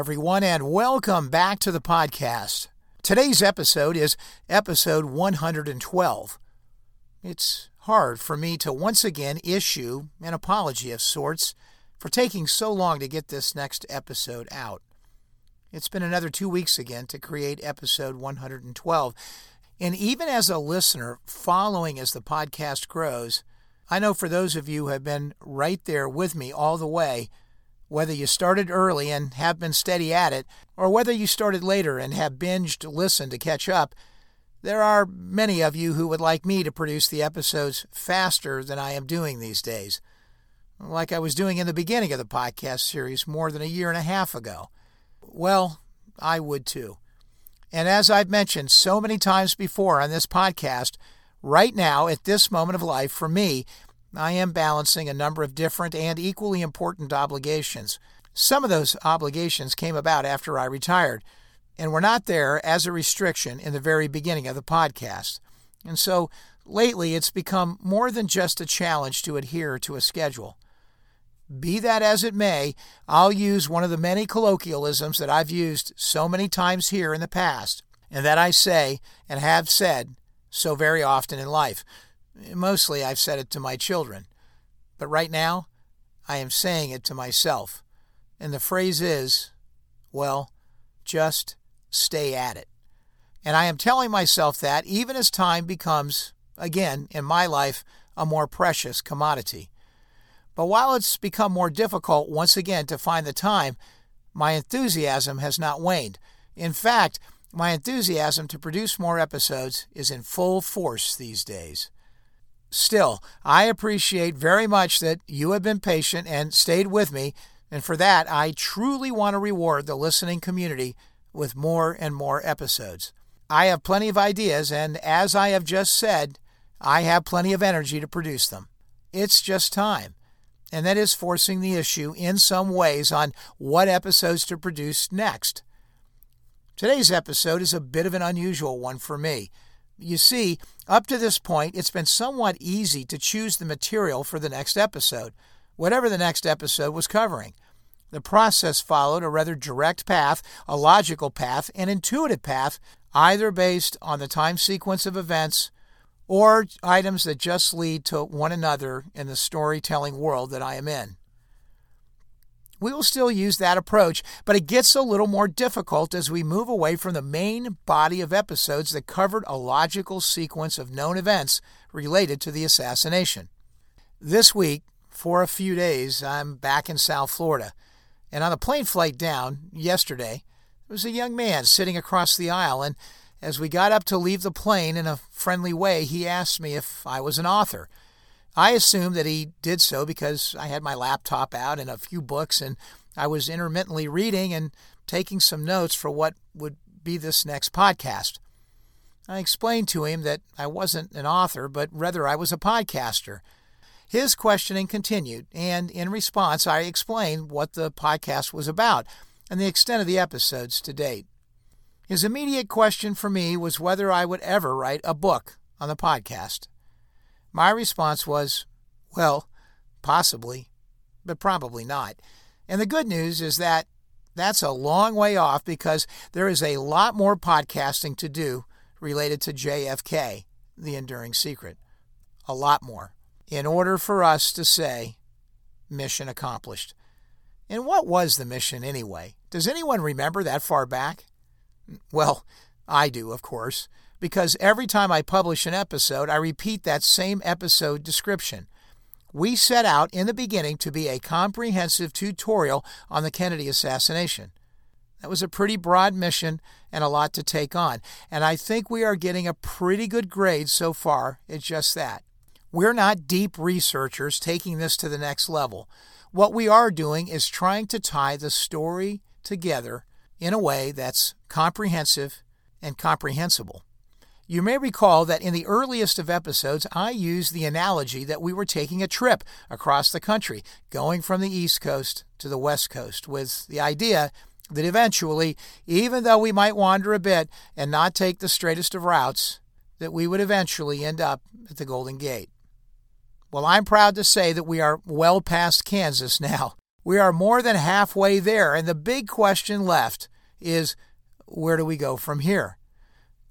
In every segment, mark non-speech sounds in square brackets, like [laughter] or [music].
everyone, and welcome back to the podcast. Today's episode is episode 112. It's hard for me to once again issue an apology of sorts for taking so long to get this next episode out. It's been another two weeks again to create episode 112. And even as a listener following as the podcast grows, I know for those of you who have been right there with me all the way, whether you started early and have been steady at it, or whether you started later and have binged listened to catch up, there are many of you who would like me to produce the episodes faster than I am doing these days, like I was doing in the beginning of the podcast series more than a year and a half ago. Well, I would too. And as I've mentioned so many times before on this podcast, right now, at this moment of life, for me, I am balancing a number of different and equally important obligations. Some of those obligations came about after I retired and were not there as a restriction in the very beginning of the podcast. And so lately it's become more than just a challenge to adhere to a schedule. Be that as it may, I'll use one of the many colloquialisms that I've used so many times here in the past, and that I say and have said so very often in life. Mostly I've said it to my children, but right now I am saying it to myself. And the phrase is, well, just stay at it. And I am telling myself that even as time becomes, again, in my life, a more precious commodity. But while it's become more difficult once again to find the time, my enthusiasm has not waned. In fact, my enthusiasm to produce more episodes is in full force these days. Still, I appreciate very much that you have been patient and stayed with me, and for that I truly want to reward the listening community with more and more episodes. I have plenty of ideas, and as I have just said, I have plenty of energy to produce them. It's just time. And that is forcing the issue in some ways on what episodes to produce next. Today's episode is a bit of an unusual one for me. You see, up to this point, it's been somewhat easy to choose the material for the next episode, whatever the next episode was covering. The process followed a rather direct path, a logical path, an intuitive path, either based on the time sequence of events or items that just lead to one another in the storytelling world that I am in. We will still use that approach, but it gets a little more difficult as we move away from the main body of episodes that covered a logical sequence of known events related to the assassination. This week, for a few days, I'm back in South Florida. And on the plane flight down yesterday, there was a young man sitting across the aisle, and as we got up to leave the plane in a friendly way, he asked me if I was an author. I assumed that he did so because I had my laptop out and a few books, and I was intermittently reading and taking some notes for what would be this next podcast. I explained to him that I wasn't an author, but rather I was a podcaster. His questioning continued, and in response, I explained what the podcast was about and the extent of the episodes to date. His immediate question for me was whether I would ever write a book on the podcast. My response was, well, possibly, but probably not. And the good news is that that's a long way off because there is a lot more podcasting to do related to JFK, the enduring secret. A lot more in order for us to say, mission accomplished. And what was the mission anyway? Does anyone remember that far back? Well, I do, of course, because every time I publish an episode, I repeat that same episode description. We set out in the beginning to be a comprehensive tutorial on the Kennedy assassination. That was a pretty broad mission and a lot to take on, and I think we are getting a pretty good grade so far It's just that. We're not deep researchers taking this to the next level. What we are doing is trying to tie the story together in a way that's comprehensive and comprehensible. You may recall that in the earliest of episodes, I used the analogy that we were taking a trip across the country, going from the East Coast to the West Coast, with the idea that eventually, even though we might wander a bit and not take the straightest of routes, that we would eventually end up at the Golden Gate. Well, I'm proud to say that we are well past Kansas now. We are more than halfway there, and the big question left is where do we go from here?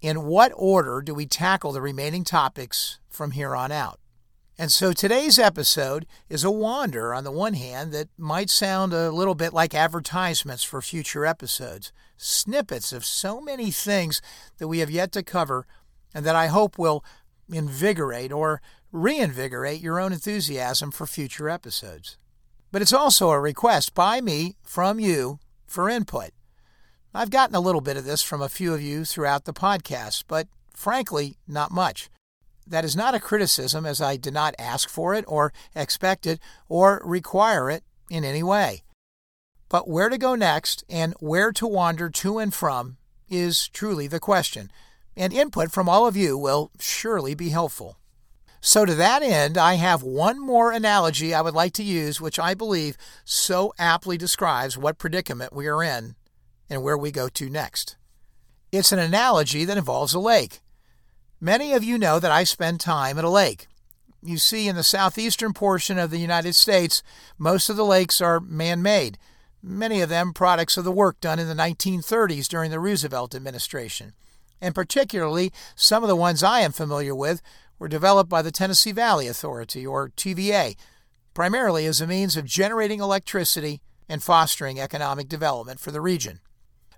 In what order do we tackle the remaining topics from here on out? And so today's episode is a wander on the one hand that might sound a little bit like advertisements for future episodes, snippets of so many things that we have yet to cover and that I hope will invigorate or reinvigorate your own enthusiasm for future episodes. But it's also a request by me from you for input. I've gotten a little bit of this from a few of you throughout the podcast, but frankly, not much. That is not a criticism, as I did not ask for it, or expect it, or require it in any way. But where to go next and where to wander to and from is truly the question, and input from all of you will surely be helpful. So, to that end, I have one more analogy I would like to use, which I believe so aptly describes what predicament we are in and where we go to next. It's an analogy that involves a lake. Many of you know that I spend time at a lake. You see, in the southeastern portion of the United States, most of the lakes are man made, many of them products of the work done in the 1930s during the Roosevelt administration. And particularly, some of the ones I am familiar with were developed by the Tennessee Valley Authority, or TVA, primarily as a means of generating electricity and fostering economic development for the region.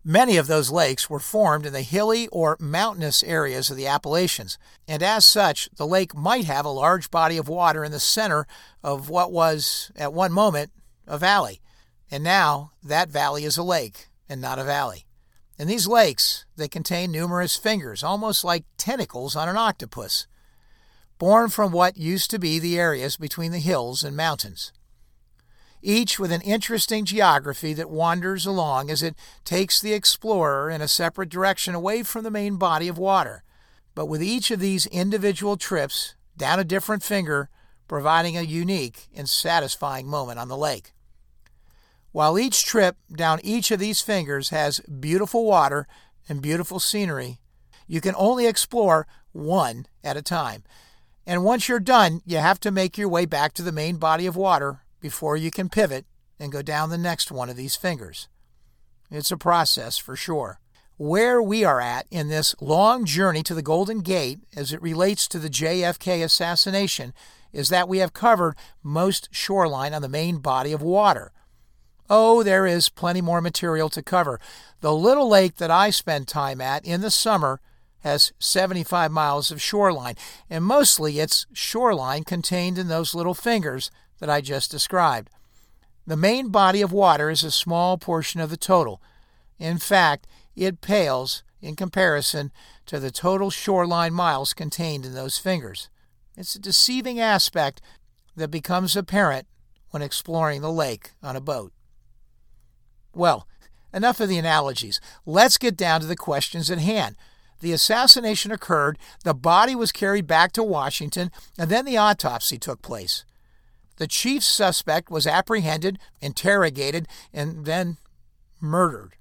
Many of those lakes were formed in the hilly or mountainous areas of the Appalachians, and as such, the lake might have a large body of water in the center of what was, at one moment, a valley. And now that valley is a lake and not a valley. In these lakes, they contain numerous fingers, almost like tentacles on an octopus, born from what used to be the areas between the hills and mountains each with an interesting geography that wanders along as it takes the explorer in a separate direction away from the main body of water, but with each of these individual trips down a different finger providing a unique and satisfying moment on the lake. While each trip down each of these fingers has beautiful water and beautiful scenery, you can only explore one at a time. And once you're done, you have to make your way back to the main body of water before you can pivot and go down the next one of these fingers. It's a process for sure. Where we are at in this long journey to the Golden Gate as it relates to the JFK assassination is that we have covered most shoreline on the main body of water. Oh, there is plenty more material to cover. The little lake that I spend time at in the summer has 75 miles of shoreline, and mostly it's shoreline contained in those little fingers that I just described. The main body of water is a small portion of the total. In fact, it pales in comparison to the total shoreline miles contained in those fingers. It's a deceiving aspect that becomes apparent when exploring the lake on a boat. Well, enough of the analogies. Let's get down to the questions at hand. The assassination occurred, the body was carried back to Washington, and then the autopsy took place. The chief suspect was apprehended, interrogated, and then murdered.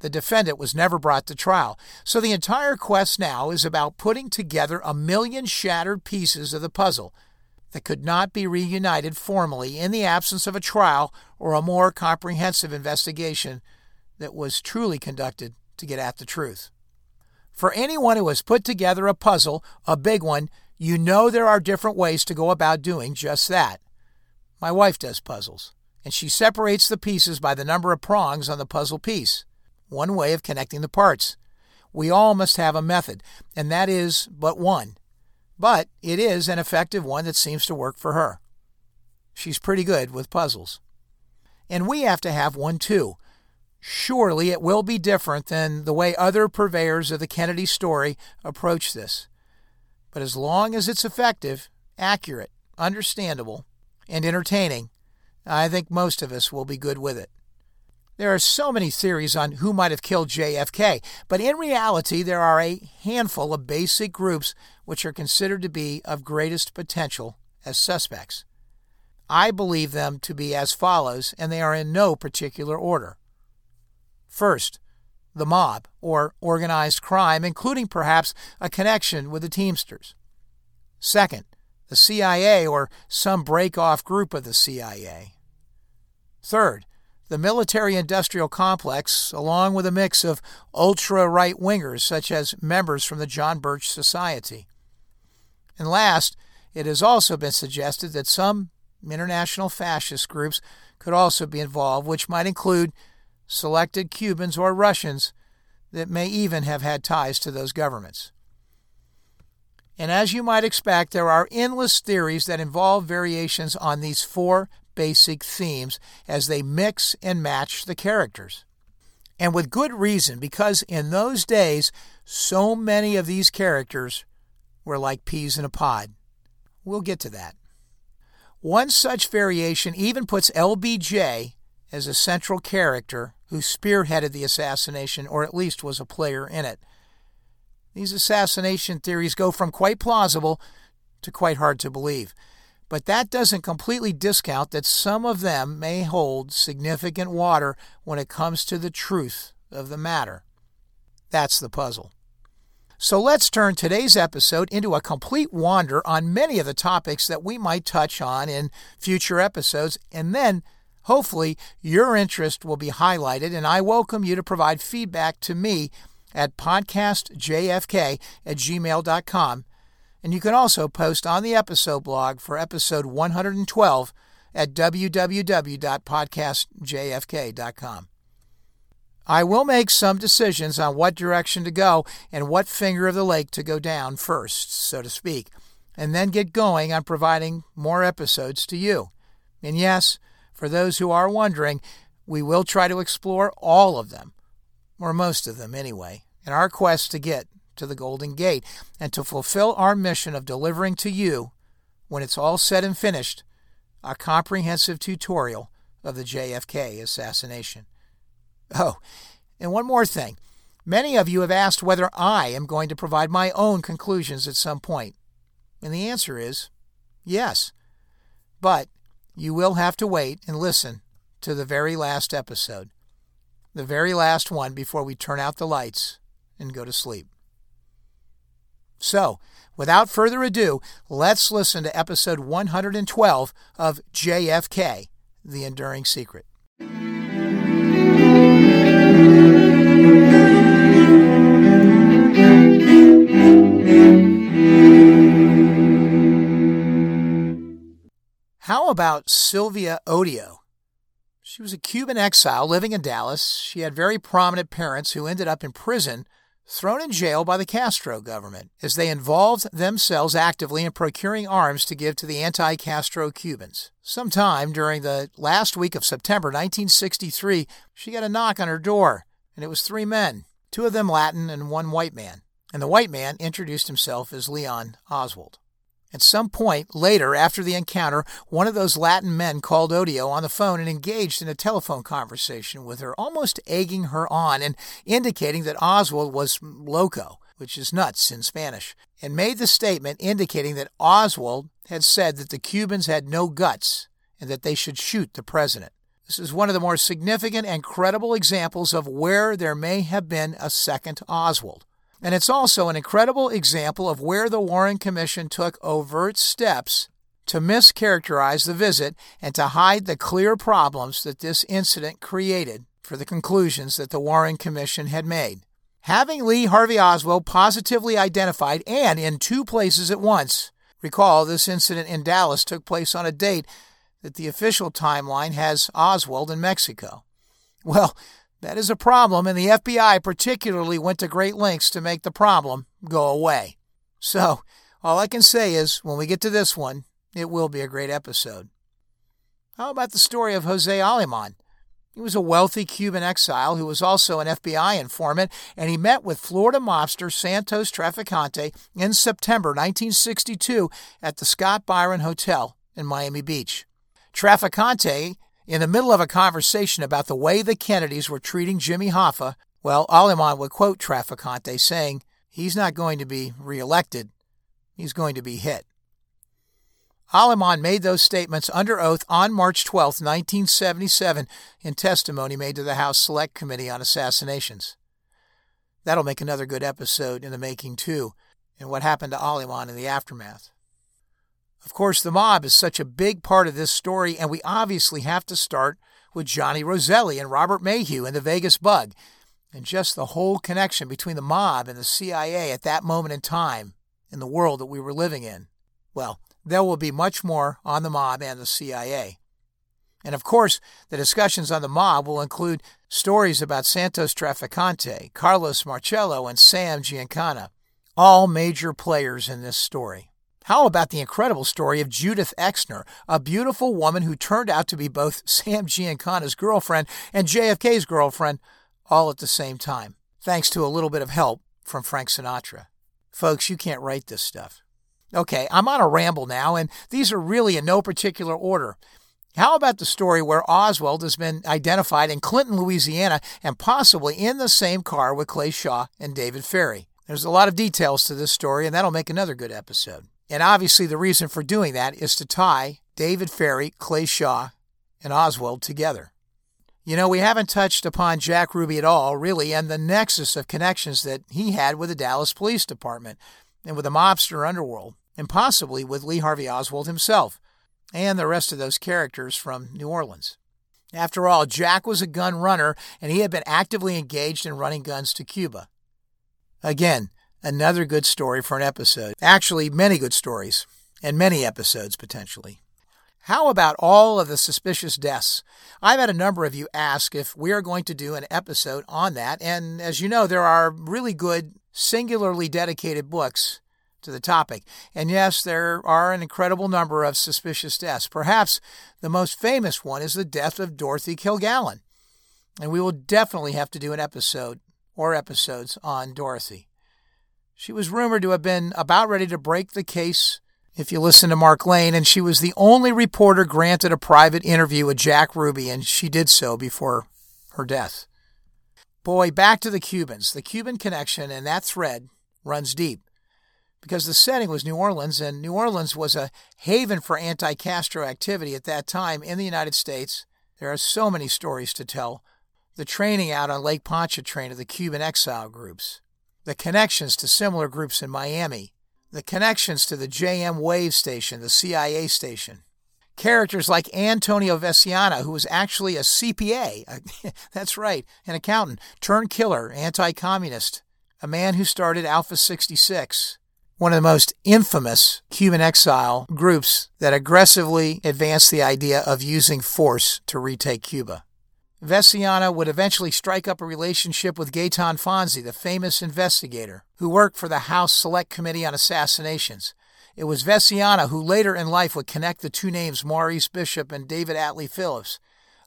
The defendant was never brought to trial. So the entire quest now is about putting together a million shattered pieces of the puzzle that could not be reunited formally in the absence of a trial or a more comprehensive investigation that was truly conducted to get at the truth. For anyone who has put together a puzzle, a big one, you know there are different ways to go about doing just that. My wife does puzzles, and she separates the pieces by the number of prongs on the puzzle piece. One way of connecting the parts. We all must have a method, and that is but one. But it is an effective one that seems to work for her. She's pretty good with puzzles. And we have to have one too. Surely it will be different than the way other purveyors of the Kennedy story approach this. But as long as it's effective, accurate, understandable, and entertaining, I think most of us will be good with it. There are so many theories on who might have killed JFK, but in reality, there are a handful of basic groups which are considered to be of greatest potential as suspects. I believe them to be as follows, and they are in no particular order. First, the mob, or organized crime, including perhaps a connection with the Teamsters. Second, the CIA or some break off group of the CIA. Third, the military industrial complex, along with a mix of ultra right wingers such as members from the John Birch Society. And last, it has also been suggested that some international fascist groups could also be involved, which might include selected Cubans or Russians that may even have had ties to those governments. And as you might expect, there are endless theories that involve variations on these four basic themes as they mix and match the characters. And with good reason, because in those days, so many of these characters were like peas in a pod. We'll get to that. One such variation even puts LBJ as a central character who spearheaded the assassination, or at least was a player in it. These assassination theories go from quite plausible to quite hard to believe. But that doesn't completely discount that some of them may hold significant water when it comes to the truth of the matter. That's the puzzle. So let's turn today's episode into a complete wander on many of the topics that we might touch on in future episodes, and then hopefully your interest will be highlighted. And I welcome you to provide feedback to me at podcastjfk at gmail.com. And you can also post on the episode blog for episode 112 at www.podcastjfk.com. I will make some decisions on what direction to go and what finger of the lake to go down first, so to speak, and then get going on providing more episodes to you. And yes, for those who are wondering, we will try to explore all of them, or most of them anyway, in our quest to get to the Golden Gate and to fulfill our mission of delivering to you, when it's all said and finished, a comprehensive tutorial of the JFK assassination. Oh, and one more thing. Many of you have asked whether I am going to provide my own conclusions at some point. And the answer is yes. But you will have to wait and listen to the very last episode, the very last one before we turn out the lights and go to sleep. So, without further ado, let's listen to episode 112 of JFK The Enduring Secret. How about Sylvia Odio? She was a Cuban exile living in Dallas. She had very prominent parents who ended up in prison, thrown in jail by the Castro government as they involved themselves actively in procuring arms to give to the anti Castro Cubans. Sometime during the last week of September 1963, she got a knock on her door, and it was three men, two of them Latin and one white man. And the white man introduced himself as Leon Oswald. At some point later, after the encounter, one of those Latin men called Odio on the phone and engaged in a telephone conversation with her, almost egging her on and indicating that Oswald was loco, which is nuts in Spanish, and made the statement indicating that Oswald had said that the Cubans had no guts and that they should shoot the president. This is one of the more significant and credible examples of where there may have been a second Oswald. And it's also an incredible example of where the Warren Commission took overt steps to mischaracterize the visit and to hide the clear problems that this incident created for the conclusions that the Warren Commission had made. Having Lee Harvey Oswald positively identified and in two places at once, recall this incident in Dallas took place on a date that the official timeline has Oswald in Mexico. Well, that is a problem, and the FBI particularly went to great lengths to make the problem go away. So, all I can say is, when we get to this one, it will be a great episode. How about the story of Jose Aleman? He was a wealthy Cuban exile who was also an FBI informant, and he met with Florida mobster Santos Traficante in September 1962 at the Scott Byron Hotel in Miami Beach. Traficante in the middle of a conversation about the way the Kennedys were treating Jimmy Hoffa, well, Aleman would quote Traficante saying, he's not going to be reelected, he's going to be hit. Aleman made those statements under oath on March 12, 1977, in testimony made to the House Select Committee on Assassinations. That'll make another good episode in the making, too, and what happened to Aleman in the aftermath. Of course, the mob is such a big part of this story, and we obviously have to start with Johnny Roselli and Robert Maheu and the Vegas Bug, and just the whole connection between the mob and the CIA at that moment in time in the world that we were living in. Well, there will be much more on the mob and the CIA. And of course, the discussions on the mob will include stories about Santos Traficante, Carlos Marcello, and Sam Giancana, all major players in this story. How about the incredible story of Judith Exner, a beautiful woman who turned out to be both [laughs] Sam Giancana's girlfriend and JFK's girlfriend, all at the same time, thanks to a little bit of help from Frank Sinatra. Folks, you can't write this stuff. Okay, I'm on a ramble now, and these are really in no particular order. How about the story where Oswald has been identified in Clinton, Louisiana, and possibly in the same car with Clay Shaw and David Ferrie? There's a lot of details to this story, and that'll make another good episode. And obviously, the reason for doing that is to tie David Ferrie, Clay Shaw, and Oswald together. You know, we haven't touched upon Jack Ruby at all, really, and the nexus of connections that he had with the Dallas Police Department and with the mobster underworld and possibly with Lee Harvey Oswald himself and the rest of those characters from New Orleans. After all, Jack was a gun runner and he had been actively engaged in running guns to Cuba. Again, another good story for an episode. Actually, many good stories and many episodes potentially. How about all of the suspicious deaths? I've had a number of you ask if we are going to do an episode on that, and as you know, there are really good, singularly dedicated books to the topic. And yes, there are an incredible number of suspicious deaths. Perhaps the most famous one is the death of Dorothy Kilgallen. And we will definitely have to do an episode or episodes on Dorothy. She was rumored to have been about ready to break the case if you listen to Mark Lane, and she was the only reporter granted a private interview with Jack Ruby, and she did so before her death. Boy, back to the Cubans. The Cuban connection and that thread runs deep because the setting was New Orleans, and New Orleans was a haven for anti Castro activity at that time in the United States. There are so many stories to tell. The training out on Lake Pontchartrain of the Cuban exile groups, the connections to similar groups in Miami, the connections to the JM Wave station, the CIA station. Characters like Antonio Veciana, who was actually a CPA, [laughs] that's right, an accountant, turned killer, anti communist, a man who started Alpha 66, one of the most infamous Cuban exile groups that aggressively advanced the idea of using force to retake Cuba. Veciana would eventually strike up a relationship with Gaeton Fonzi, the famous investigator who worked for the House Select Committee on Assassinations. It was Veciana who later in life would connect the two names Maurice Bishop and David Atlee Phillips,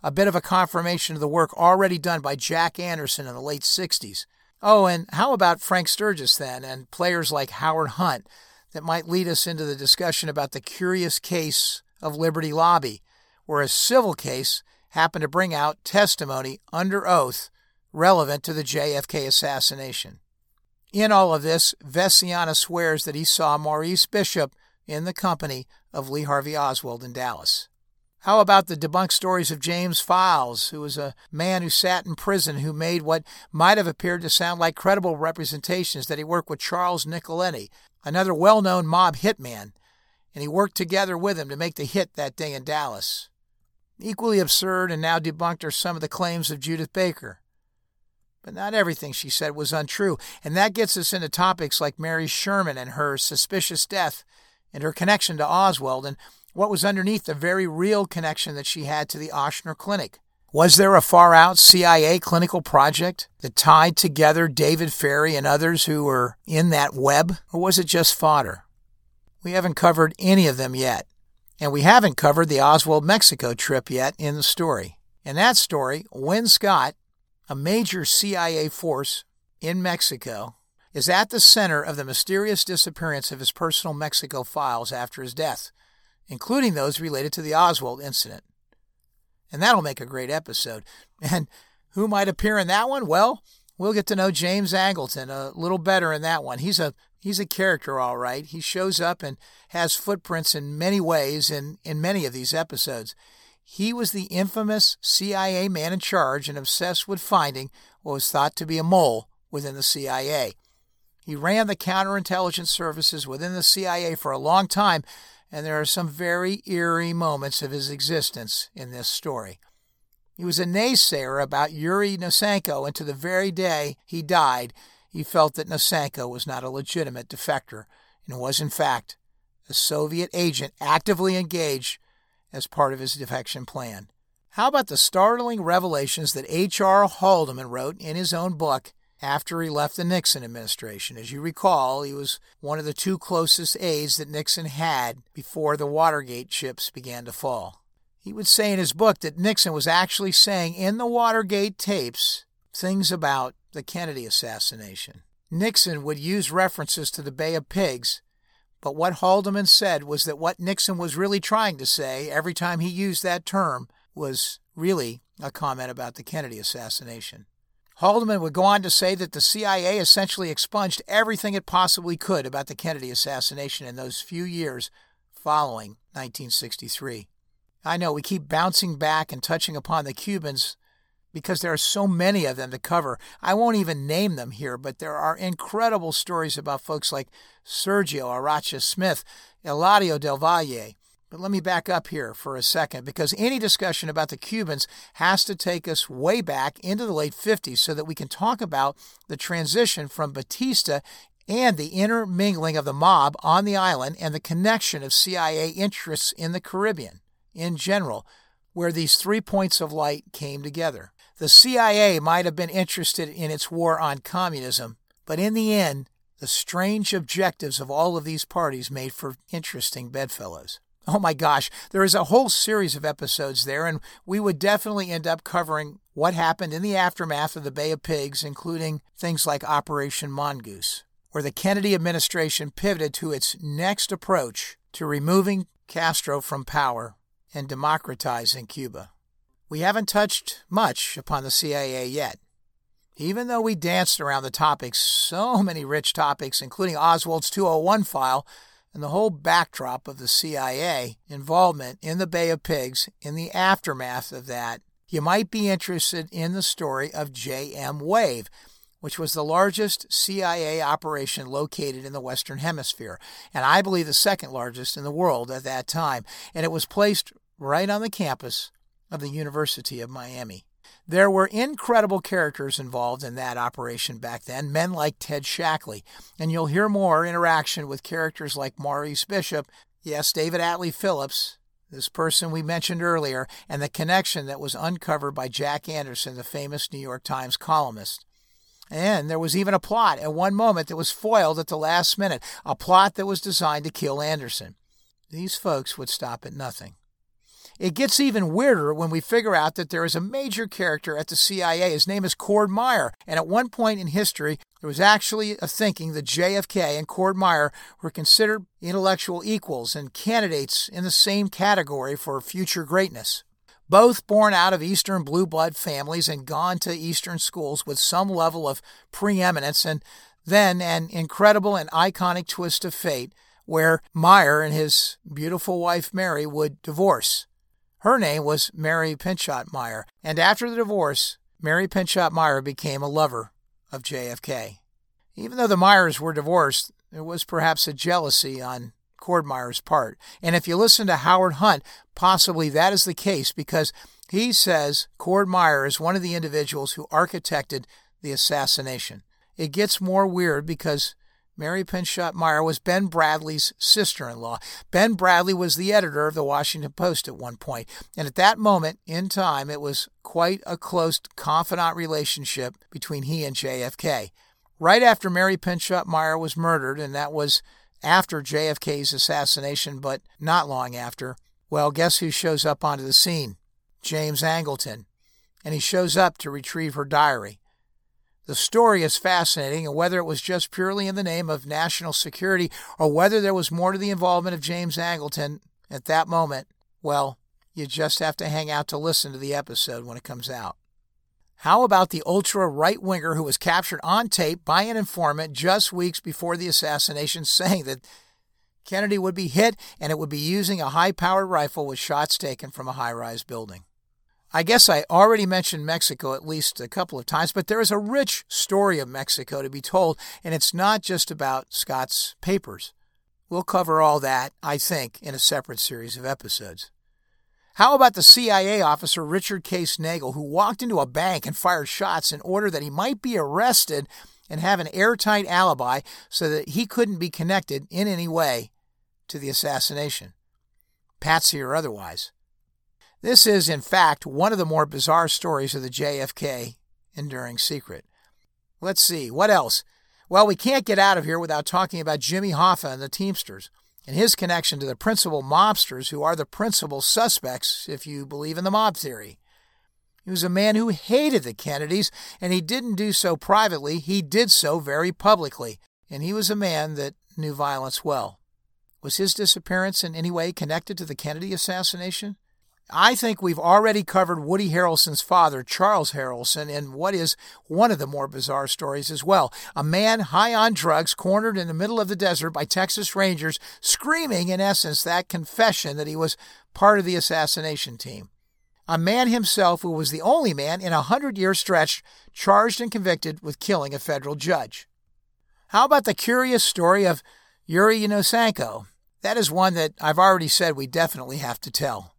a bit of a confirmation of the work already done by Jack Anderson in the late 60s. Oh, and how about Frank Sturgis then, and players like Howard Hunt that might lead us into the discussion about the curious case of Liberty Lobby, where a civil case happened to bring out testimony under oath relevant to the JFK assassination. In all of this, Veciana swears that he saw Maurice Bishop in the company of Lee Harvey Oswald in Dallas. How about the debunked stories of James Files, who was a man who sat in prison who made what might have appeared to sound like credible representations that he worked with Charles Nicoletti, another well known mob hitman, and he worked together with him to make the hit that day in Dallas. Equally absurd and now debunked are some of the claims of Judyth Baker. But not everything she said was untrue, and that gets us into topics like Mary Sherman and her suspicious death and her connection to Oswald and what was underneath the very real connection that she had to the Ochsner Clinic. Was there a far out CIA clinical project that tied together David Ferrie and others who were in that web, or was it just fodder? We haven't covered any of them yet, and we haven't covered the Oswald Mexico trip yet in the story. In that story, Win Scott, a major CIA force in Mexico, is at the center of the mysterious disappearance of his personal Mexico files after his death including those related to the Oswald incident. And that'll make a great episode. [laughs] And who might appear in that one? Well, we'll get to know James Angleton a little better in that one. He's a he's a character all right. He shows up and has footprints in many ways in, in many of these episodes. He was the infamous CIA man in charge and obsessed with finding what was thought to be a mole within the CIA. He ran the counterintelligence services within the CIA for a long time, and there are some very eerie moments of his existence in this story. He was a naysayer about Yuri Nosenko, and to the very day he died, he felt that Nosenko was not a legitimate defector and was, in fact, a Soviet agent actively engaged as part of his defection plan. How about the startling revelations that H.R. Haldeman wrote in his own book after he left the Nixon administration? As you recall, he was one of the two closest aides that Nixon had before the Watergate chips began to fall. He would say in his book that Nixon was actually saying in the Watergate tapes things about the Kennedy assassination. Nixon would use references to the Bay of Pigs but what Haldeman said was that what Nixon was really trying to say every time he used that term was really a comment about the Kennedy assassination. Haldeman would go on to say that the CIA essentially expunged everything it possibly could about the Kennedy assassination in those few years following 1963. I know we keep bouncing back and touching upon the Cubans because there are so many of them to cover. I won't even name them here, but there are incredible stories about folks like Sergio Arcacha Smith, Eladio Del Valle. But let me back up here for a second because any discussion about the Cubans has to take us way back into the late 50s so that we can talk about the transition from Batista and the intermingling of the mob on the island and the connection of CIA interests in the Caribbean in general, where these three points of light came together. The CIA might have been interested in its war on communism, but in the end, the strange objectives of all of these parties made for interesting bedfellows. Oh my gosh, there is a whole series of episodes there, and we would definitely end up covering what happened in the aftermath of the Bay of Pigs, including things like Operation Mongoose, where the Kennedy administration pivoted to its next approach to removing Castro from power and democratizing Cuba. We haven't touched much upon the CIA yet. Even though we danced around the topics, so many rich topics, including Oswald's 201 file and the whole backdrop of the CIA involvement in the Bay of Pigs in the aftermath of that, you might be interested in the story of JM Wave, which was the largest CIA operation located in the Western Hemisphere, and I believe the second largest in the world at that time. And it was placed right on the campus of the University of Miami. There were incredible characters involved in that operation back then, men like Ted Shackley, and you'll hear more interaction with characters like Maurice Bishop, yes, David Atlee Phillips, this person we mentioned earlier, and the connection that was uncovered by Jack Anderson, the famous New York Times columnist. And there was even a plot at one moment that was foiled at the last minute, a plot that was designed to kill Anderson. These folks would stop at nothing. It gets even weirder when we figure out that there is a major character at the CIA. His name is Cord Meyer. And at one point in history, there was actually a thinking that JFK and Cord Meyer were considered intellectual equals and candidates in the same category for future greatness. Both born out of Eastern blue blood families and gone to Eastern schools with some level of preeminence, and then an incredible and iconic twist of fate where Meyer and his beautiful wife Mary would divorce. Her name was Mary Pinchot Meyer, and after the divorce, Mary Pinchot Meyer became a lover of JFK. Even though the Meyers were divorced, there was perhaps a jealousy on Cord Meyer's part. And if you listen to Howard Hunt, possibly that is the case because he says Cord Meyer is one of the individuals who architected the assassination. It gets more weird because Mary Pinchot Meyer was Ben Bradlee's sister in law. Ben Bradlee was the editor of the Washington Post at one point, and at that moment in time, it was quite a close, confidant relationship between he and JFK. Right after Mary Pinchot Meyer was murdered, and that was after JFK's assassination, but not long after, well, guess who shows up onto the scene? James Angleton. And he shows up to retrieve her diary. The story is fascinating, and whether it was just purely in the name of national security or whether there was more to the involvement of James Angleton at that moment, well, You just have to hang out to listen to the episode when it comes out. How about the ultra right winger who was captured on tape by an informant just weeks before the assassination [laughs] saying that Kennedy would be hit and it would be using a high powered rifle with shots taken from a high rise building? I guess I already mentioned Mexico at least a couple of times, but there is a rich story of Mexico to be told, and it's not just about Scott's papers. We'll cover all that, I think, in a separate series of episodes. How about the CIA officer Richard Case Nagell, who walked into a bank and fired shots in order that he might be arrested and have an airtight alibi so that he couldn't be connected in any way to the assassination, patsy or otherwise? This is, in fact, one of the more bizarre stories of the JFK enduring secret. Let's see, what else? Well, we can't get out of here without talking about Jimmy Hoffa and the Teamsters and his connection to the principal mobsters who are the principal suspects, if you believe in the mob theory. He was a man who hated the Kennedys, and he didn't do so privately, he did so very publicly, and he was a man that knew violence well. Was his disappearance in any way connected to the Kennedy assassination? I think we've already covered Woody Harrelson's father, Charles Harrelson, in what is one of the more bizarre stories as well. A man high on drugs, cornered in the middle of the desert by Texas Rangers, screaming, in essence, that confession that he was part of the assassination team. A man himself who was the only man in a hundred year stretch charged and convicted with killing a federal judge. How about the curious story of Yuri Yanosenko? That is one that I've already said we definitely have to tell.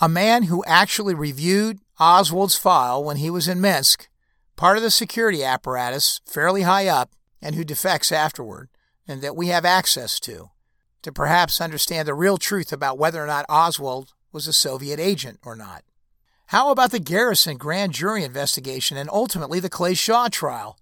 A man who actually reviewed Oswald's file when he was in Minsk, part of the security apparatus, fairly high up, and who defects afterward, and that we have access to, to perhaps understand the real truth about whether or not Oswald was a Soviet agent or not. How about the Garrison grand jury investigation and ultimately the Clay Shaw trial?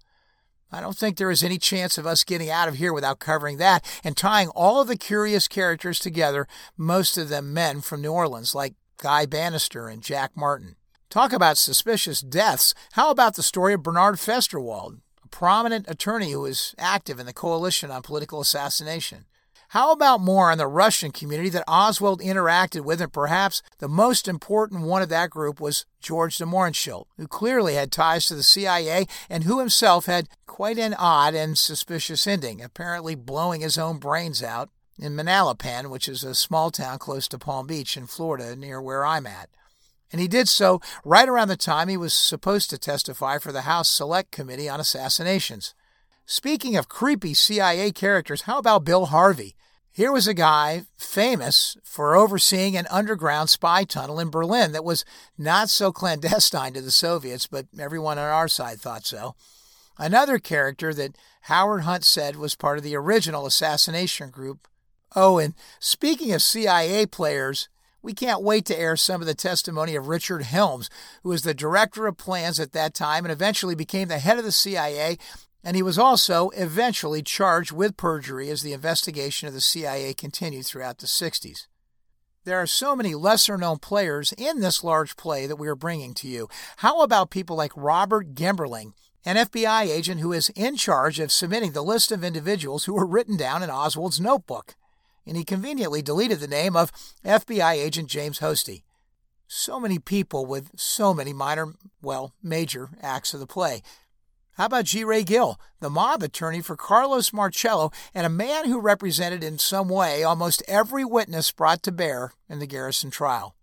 I don't think there is any chance of us getting out of here without covering that and tying all of the curious characters together, most of them men from New Orleans, like Guy Banister and Jack Martin. Talk about suspicious deaths. How about the story of Bernard Fensterwald, a prominent attorney who was active in the Coalition on Political Assassination? How about more on the Russian community that Oswald interacted with, and perhaps the most important one of that group was George de Mohrenschildt, who clearly had ties to the CIA and who himself had quite an odd and suspicious ending, apparently blowing his own brains out in Manalapan, which is a small town close to Palm Beach in Florida, near where I'm at. And he did so right around the time he was supposed to testify for the House Select Committee on Assassinations. Speaking of creepy CIA characters, how about Bill Harvey? Here was a guy famous for overseeing an underground spy tunnel in Berlin that was not so clandestine to the Soviets, but everyone on our side thought so. Another character that Howard Hunt said was part of the original assassination group Oh, and speaking of CIA players, we can't wait to air some of the testimony of Richard Helms, who was the director of plans at that time and eventually became the head of the CIA. And he was also eventually charged with perjury as the investigation of the CIA continued throughout the 60s. There are so many lesser known players in this large play that we are bringing to you. How about people like Robert Gemberling, an FBI agent who is in charge of submitting the list of individuals who were written down in Oswald's notebook? And he conveniently deleted the name of FBI agent James Hosty. So many people with so many minor, well, major acts of the play. How about G. Wray Gill, the mob attorney for Carlos Marcello, and a man who represented in some way almost every witness brought to bear in the Garrison trial?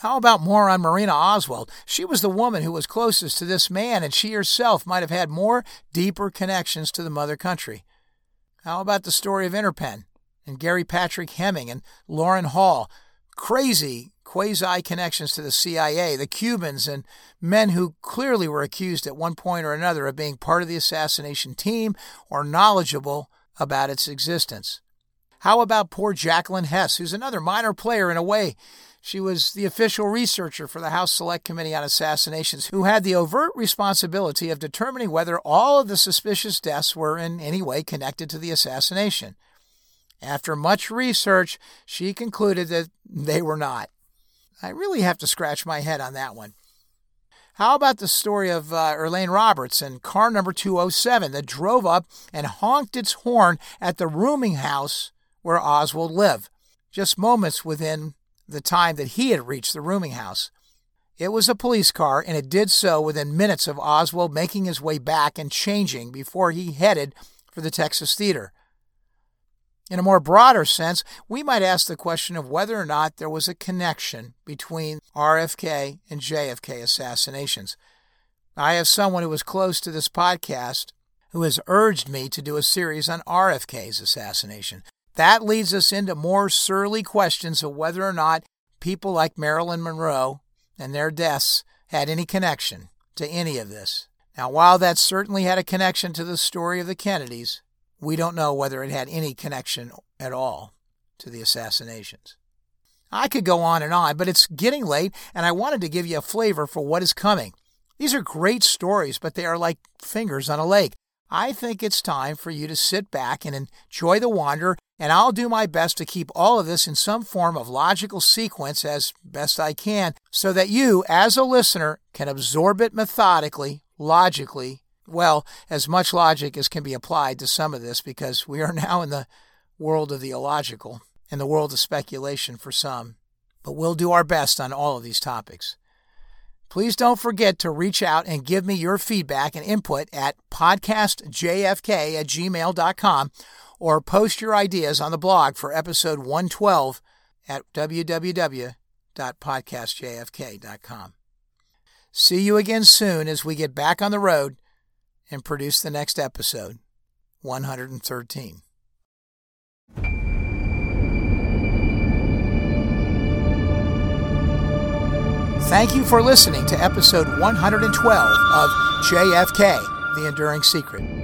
How about more on Marina Oswald? She was the woman who was closest to this man, and she herself might have had more deeper connections to the mother country. How about the story of Interpen? And Gary Patrick Hemming and Loran Hall. Crazy quasi connections to the CIA, the Cubans, and men who clearly were accused at one point or another of being part of the assassination team or knowledgeable about its existence. How about poor Jacqueline Hess, who's another minor player in a way? She was the official researcher for the House Select Committee on Assassinations, who had the overt responsibility of determining whether all of the suspicious deaths were in any way connected to the assassination. After much research, she concluded that they were not. I really have to scratch my head on that one. How about the story of uh, Earlene Roberts and car number 207 that drove up and honked its horn at the rooming house where Oswald lived, just moments within the time that he had reached the rooming house. It was a police car, and it did so within minutes of Oswald making his way back and changing before he headed for the Texas Theater. In a more broader sense, we might ask the question of whether or not there was a connection between RFK and JFK assassinations. I have someone who was close to this podcast who has urged me to do a series on RFK's assassination. That leads us into more surly questions of whether or not people like Marilyn Monroe and their deaths had any connection to any of this. Now, while that certainly had a connection to the story of the Kennedys, we don't know whether it had any connection at all to the assassinations. I could go on and on, but it's getting late, and I wanted to give you a flavor for what is coming. These are great stories, but they are like fingers on a lake. I think it's time for you to sit back and enjoy the wander, and I'll do my best to keep all of this in some form of logical sequence as best I can so that you, as a listener, can absorb it methodically, logically, well, as much logic as can be applied to some of this because we are [laughs] now in the world of the illogical and the world of speculation for some. But we'll do our best on all of these topics. Please don't forget to reach out and give me your feedback and input at podcastjfk at gmail.com or post your ideas on the blog for episode 112 at www.podcastjfk.com. See you again soon as we get back on the road and produce the next episode, 113. Thank you for listening to episode 112 of JFK The Enduring Secret.